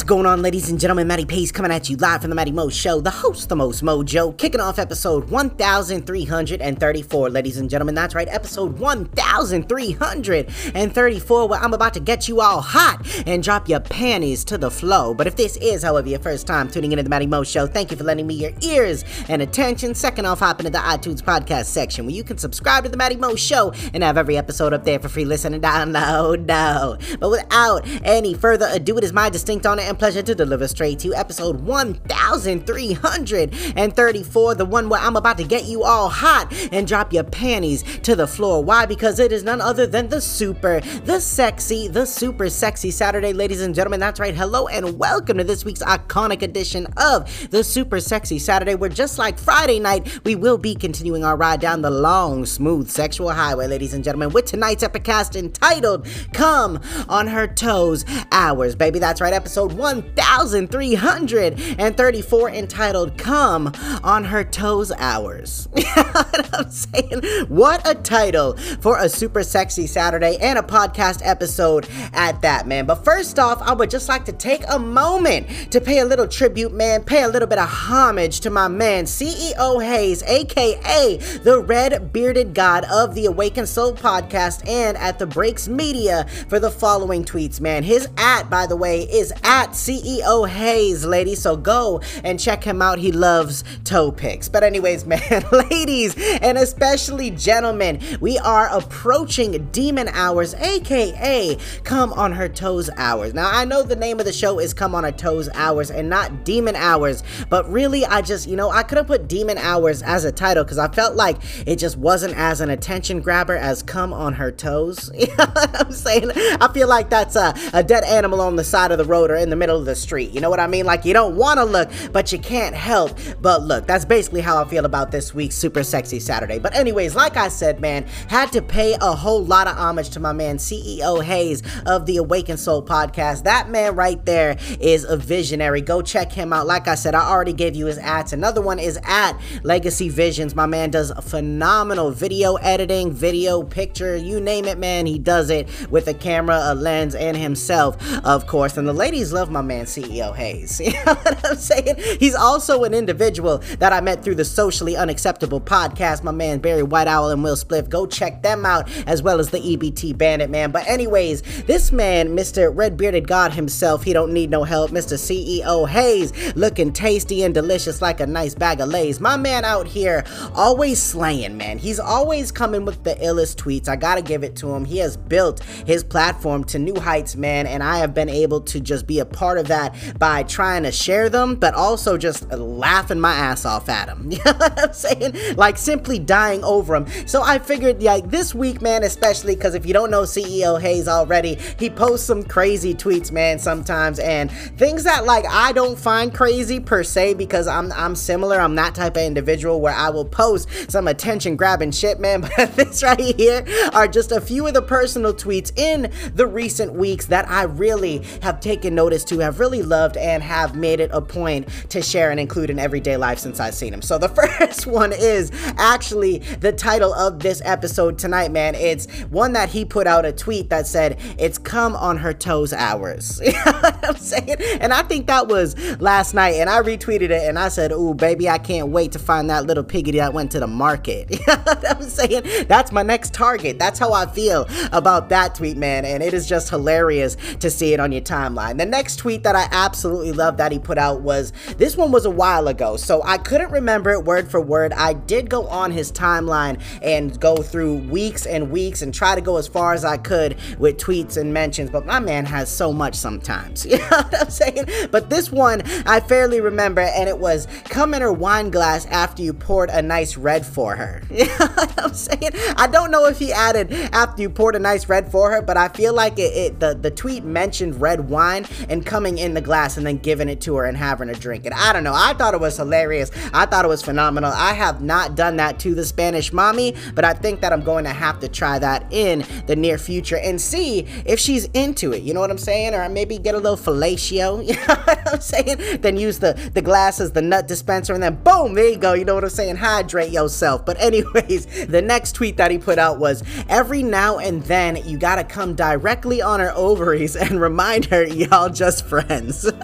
What's going on, ladies and gentlemen? Matty Pace coming at you live from the Matty Mo Show, the host, the most mojo, kicking off episode 1334, ladies and gentlemen. That's right, episode 1334, where I'm about to get you all hot and drop your panties to the flow. But if this is, however, your first time tuning into the Matty Mo Show, thank you for lending me your ears and attention. Second off, hop into the iTunes podcast section where you can subscribe to the Matty Mo Show and have every episode up there for free listen and download. No. But without any further ado, it is my distinct honor and pleasure to deliver straight to episode 1334, the one where I'm about to get you all hot and drop your panties to the floor. Why? Because it is none other than the super, the sexy, the super sexy Saturday, ladies and gentlemen. That's right. Hello and welcome to this week's iconic edition of the Super Sexy Saturday, where just like Friday night, we will be continuing our ride down the long, smooth sexual highway, ladies and gentlemen, with tonight's epicast entitled Come on Her Toes Hours, baby. That's right, episode episode 1334 entitled Come on Her Toes Hours. what I'm saying? What a title for a super sexy Saturday and a podcast episode at that, man. But first off, I would just like to take a moment to pay a little tribute, man, pay a little bit of homage to my man, CEO Haize, aka the red bearded god of the Awakened Soul podcast and at the Breaks Media for the following tweets, man. His at, by the way, is at CEO Hayes, ladies. So go and check him out. He loves toe picks. But, anyways, man, ladies, and especially gentlemen, we are approaching Demon Hours, aka Come on Her Toes Hours. Now, I know the name of the show is Come on Her Toes Hours and not Demon Hours, but really, I just, you know, I couldn't put Demon Hours as a title because I felt like it just wasn't as an attention grabber as Come on Her Toes. You know what I'm saying? I feel like that's a, a dead animal on the side of the road or in the middle of the street. You know what I mean? Like you don't want to look, but you can't help but look. That's basically how I feel about this week's Super Sexy Saturday. But anyways, like I said, man, had to pay a whole lot of homage to my man CEO Hayes of the Awakened Soul podcast. That man right there is a visionary. Go check him out. Like I said, I already gave you his ads. Another one is at Legacy Visions. My man does phenomenal video editing, video, picture, you name it, man. He does it with a camera, a lens, and himself, of course. And the ladies love my man CEO Hayes. You know what I'm saying? He's also an individual that I met through the socially unacceptable podcast. My man Barry White Owl and Will Spliff. Go check them out as well as the EBT Bandit man. But anyways, this man, Mr. Red Bearded God himself, he don't need no help. Mr. CEO Hayes, looking tasty and delicious like a nice bag of lays. My man out here always slaying, man. He's always coming with the illest tweets. I gotta give it to him. He has built his platform to new heights, man, and I have been able to just be a part of that by trying to share them, but also just laughing my ass off at them. You know what I'm saying? Like simply dying over them. So I figured, like this week, man, especially because if you don't know CEO Hayes already, he posts some crazy tweets, man, sometimes, and things that like I don't find crazy per se because I'm I'm similar. I'm that type of individual where I will post some attention grabbing shit, man. But this right here are just a few of the personal tweets in the recent weeks that I really have taken notice to, have really loved, and have made it a point to share and include in everyday life since I've seen them. So the first one is actually the title of this episode tonight, man. It's one that he put out a tweet that said, It's come on her toes hours. you know what I'm saying? And I think that was last night, and I retweeted it and I said, Ooh, baby, I can't wait to find that little piggy that went to the market. You know what I'm saying? That's my next target. That's how I feel about that tweet, man. And it is just hilarious to see it on your timeline. The next tweet that I absolutely love that he put out was this one was a while ago, so I couldn't remember it word for word. I did go on his timeline and go through weeks and weeks and try to go as far as I could with tweets and mentions, but my man has so much sometimes. You know what I'm saying? But this one I fairly remember, and it was come in her wine glass after you poured a nice red for her. You know what I'm saying? I don't know if he added after you poured a nice red for her, but I feel like it, it the, the tweet mentioned red wine, and coming in the glass and then giving it to her and having her drink it. I don't know. I thought it was hilarious. I thought it was phenomenal. I have not done that to the Spanish mommy, but I think that I'm going to have to try that in the near future and see if she's into it. You know what I'm saying? Or maybe get a little fellatio. You know what I'm saying? Then use the, the glass as the nut dispenser and then boom, there you go. You know what I'm saying? Hydrate yourself. But anyways, the next tweet that he put out was every now and then you gotta come directly on her ovaries and remind her y'all just friends.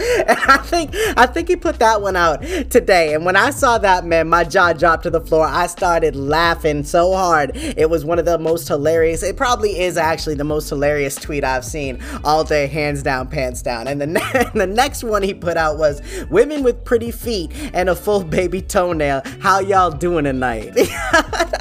I think I think he put that one out today. And when I saw that, man, my jaw dropped to the floor. I started laughing so hard. It was one of the most hilarious. It probably is actually the most hilarious tweet I've seen all day, hands down, pants down. And the ne- the next one he put out was women with pretty feet and a full baby toenail. How y'all doing tonight?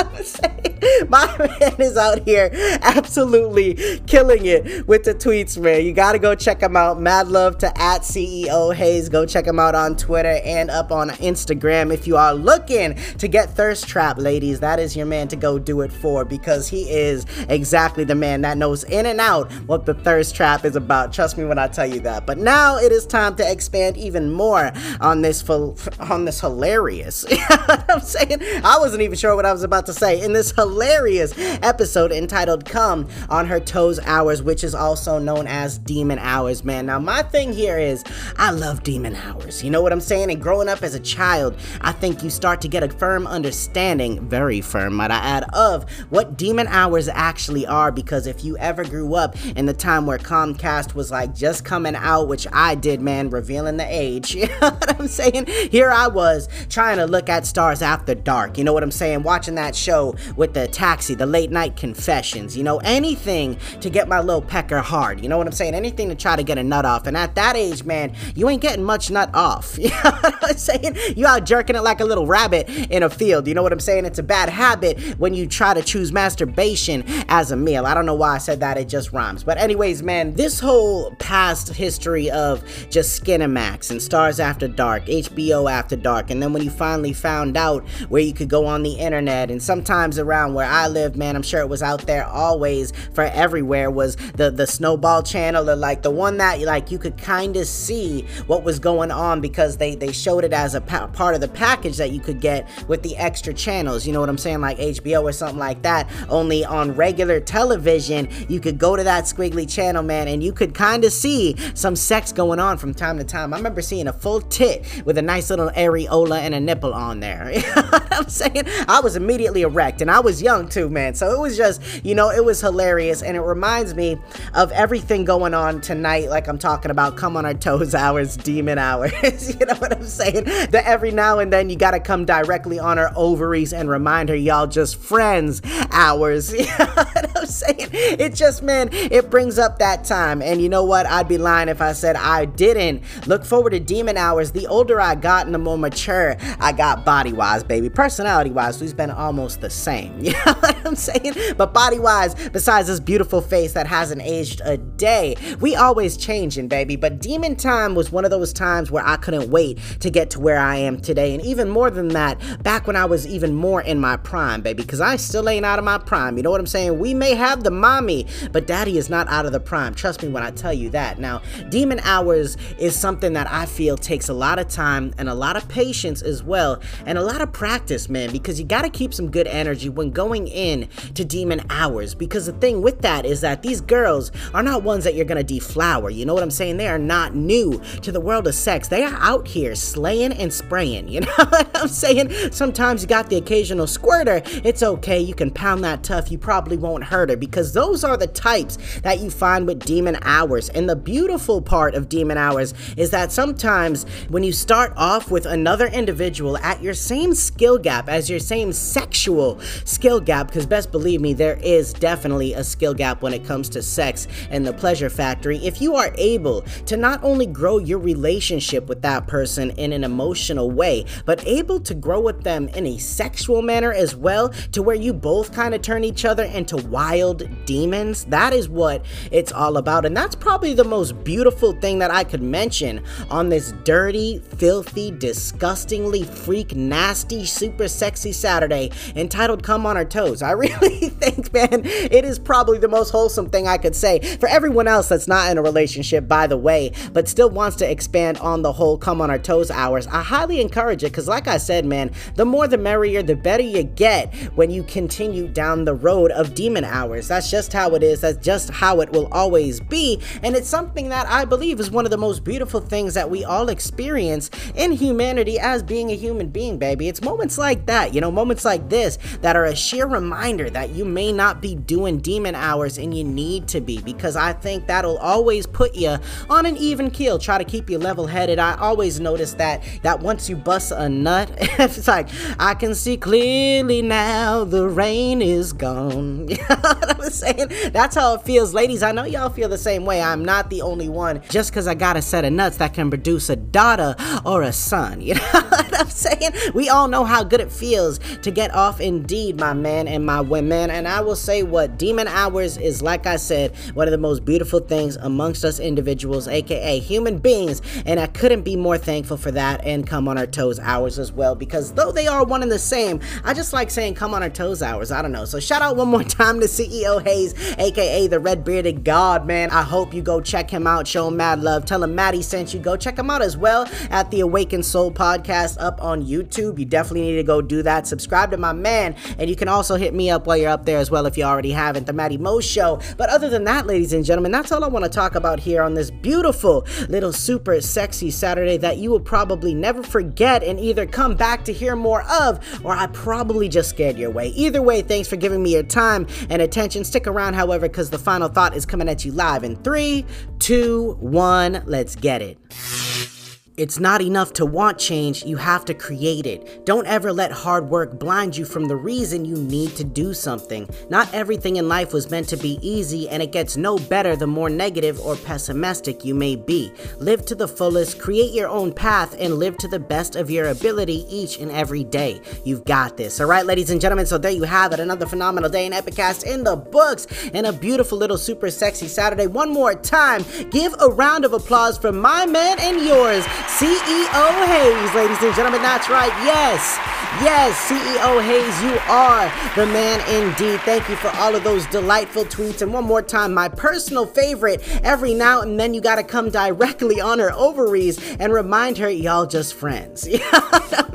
my man is out here absolutely killing it with the tweets, man. You gotta go check him out. Mad love to at CEO Hayes. Go check him out on Twitter and up on Instagram. If you are looking to get Thirst Trap, ladies, that is your man to go do it for because he is exactly the man that knows in and out what the Thirst Trap is about. Trust me when I tell you that. But now it is time to expand even more on this on this hilarious. I'm saying I wasn't even sure what I was about to say in this hilarious episode entitled "Come on Her Toes Hours," which is also known as Demon Hours. Man, now my thing here is I love demon hours. You know what I'm saying? And growing up as a child, I think you start to get a firm understanding, very firm, might I add, of what demon hours actually are. Because if you ever grew up in the time where Comcast was like just coming out, which I did, man, revealing the age, you know what I'm saying? Here I was trying to look at stars after dark. You know what I'm saying? Watching that show with the taxi, the late night confessions, you know, anything to get my little pecker hard. You know what I'm saying? Anything to try to get a nut off. And at that age, man, you ain't getting much nut off. You know what I'm saying? You out jerking it like a little rabbit in a field. You know what I'm saying? It's a bad habit when you try to choose masturbation as a meal. I don't know why I said that, it just rhymes. But, anyways, man, this whole past history of just Skinemax and Stars After Dark, HBO After Dark, and then when you finally found out where you could go on the internet, and sometimes around where I live, man, I'm sure it was out there always for everywhere, was the, the Snowball channel, or like the one that like you could kind of see what was going on because they, they showed it as a pa- part of the package that you could get with the extra channels. You know what I'm saying? Like HBO or something like that. Only on regular television, you could go to that squiggly channel, man, and you could kind of see some sex going on from time to time. I remember seeing a full tit with a nice little areola and a nipple on there. you know I'm saying? I was immediately erect and I was young too, man. So it was just, you know, it was hilarious and it reminds me of everything going on tonight, like I'm talking about come on our toes hours, demon hours. you know what I'm saying? That every now and then you gotta come directly on her ovaries and remind her y'all just friends hours. You know what I'm saying? It just, man, it brings up that time. And you know what? I'd be lying if I said I didn't look forward to demon hours. The older I got and the more mature I got body wise, baby. Personality wise, we've been almost the same. You know what I'm saying? But body wise, besides this beautiful face that hasn't aged a day, we always changing, baby. But demon time was one of those times where I couldn't wait to get to where I am today. And even more than that, back when I was even more in my prime, baby, because I still ain't out of my prime. You know what I'm saying? We may have the mommy, but daddy is not out of the prime. Trust me when I tell you that. Now, demon hours is something that I feel takes a lot of time and a lot of patience as well, and a lot of practice, man, because you got to keep some good energy when going in to demon hours. Because the thing with that is that these girls are not ones that you're gonna deflower. You know what I'm saying? They are not new to the world of sex. They are out here slaying and spraying. You know what I'm saying? Sometimes you got the occasional squirter. It's okay. You can pound that tough. You probably won't hurt her because those are the types that you find with demon hours. And the beautiful part of demon hours is that sometimes when you start off with another individual at your same skill gap as your same sexual skill gap, because best believe me, there is definitely a skill gap when it comes to sex and the pleasure factory. If you are able to not only grow your relationship with that person in an emotional way, but able to grow with them in a sexual manner as well, to where you both kind of turn each other into wild demons, that is what it's all about. And that's probably the most beautiful thing that I could mention on this dirty, filthy, disgustingly freak, nasty, super sexy Saturday entitled Come On on our toes. I really think, man, it is probably the most wholesome thing I could say. For everyone else that's not in a relationship, by the way, but still wants to expand on the whole come on our toes hours, I highly encourage it because, like I said, man, the more the merrier, the better you get when you continue down the road of demon hours. That's just how it is. That's just how it will always be. And it's something that I believe is one of the most beautiful things that we all experience in humanity as being a human being, baby. It's moments like that, you know, moments like this that are a sheer reminder that you may not be doing demon hours and you need to be because I think that'll always put you on an even keel. Try to keep you level headed. I always notice that that once you bust a nut, it's like I can see clearly now the rain is gone. You know what I'm saying? That's how it feels, ladies. I know y'all feel the same way. I'm not the only one. Just because I got a set of nuts that can produce a daughter or a son. You know what I'm saying? We all know how good it feels to get off indeed, my man and my women. And I will say what Demon Hours is, like I said, one of the most beautiful things amongst us individuals, aka human beings. And I couldn't be more thankful for that and come on our toes hours as well. Because though they are one and the same, I just like saying come on our toes hours. I don't know. So shout out one more time to CEO Hayes, aka the red bearded god, man. I hope you go check him out, show him mad love, tell him Matty sent you. Go check him out as well at the Awakened Soul podcast up on YouTube. You definitely need to go do that. Subscribe to my man, and you can also hit me up while you're up there as well if you already haven't. The Matty Mo Show. But other than that, ladies and gentlemen, that's all I want to talk about here on this beautiful little super sexy Saturday that you will probably never forget and either come back to hear more of, or I probably just scared your way. Either way, thanks for giving me your time and attention. Stick around, however, because the final thought is coming at you live in three, two, one. Let's get it. It's not enough to want change, you have to create it. Don't ever let hard work blind you from the reason you need to do something. Not everything in life was meant to be easy, and it gets no better the more negative or pessimistic you may be. Live to the fullest, create your own path, and live to the best of your ability each and every day. You've got this. All right, ladies and gentlemen, so there you have it. Another phenomenal day in Epicast in the books, and a beautiful little super sexy Saturday. One more time, give a round of applause for my man and yours. CEO Hayes, ladies and gentlemen. That's right. Yes, yes, CEO Haize, you are the man indeed. Thank you for all of those delightful tweets. And one more time, my personal favorite. Every now and then, you got to come directly on her ovaries and remind her y'all just friends. You know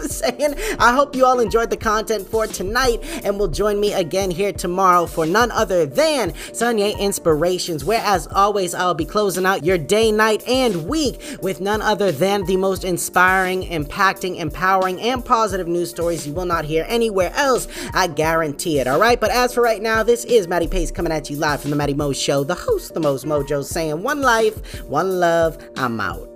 I'm saying? I hope you all enjoyed the content for tonight and will join me again here tomorrow for none other than Sunday Inspirations, where as always, I'll be closing out your day, night, and week with none other than the most inspiring, impacting, empowering, and positive news stories you will not hear anywhere else. I guarantee it, alright? But as for right now, this is Matty Pace coming at you live from the Matty Mo Show, the host, the most mojo, saying one life, one love, I'm out.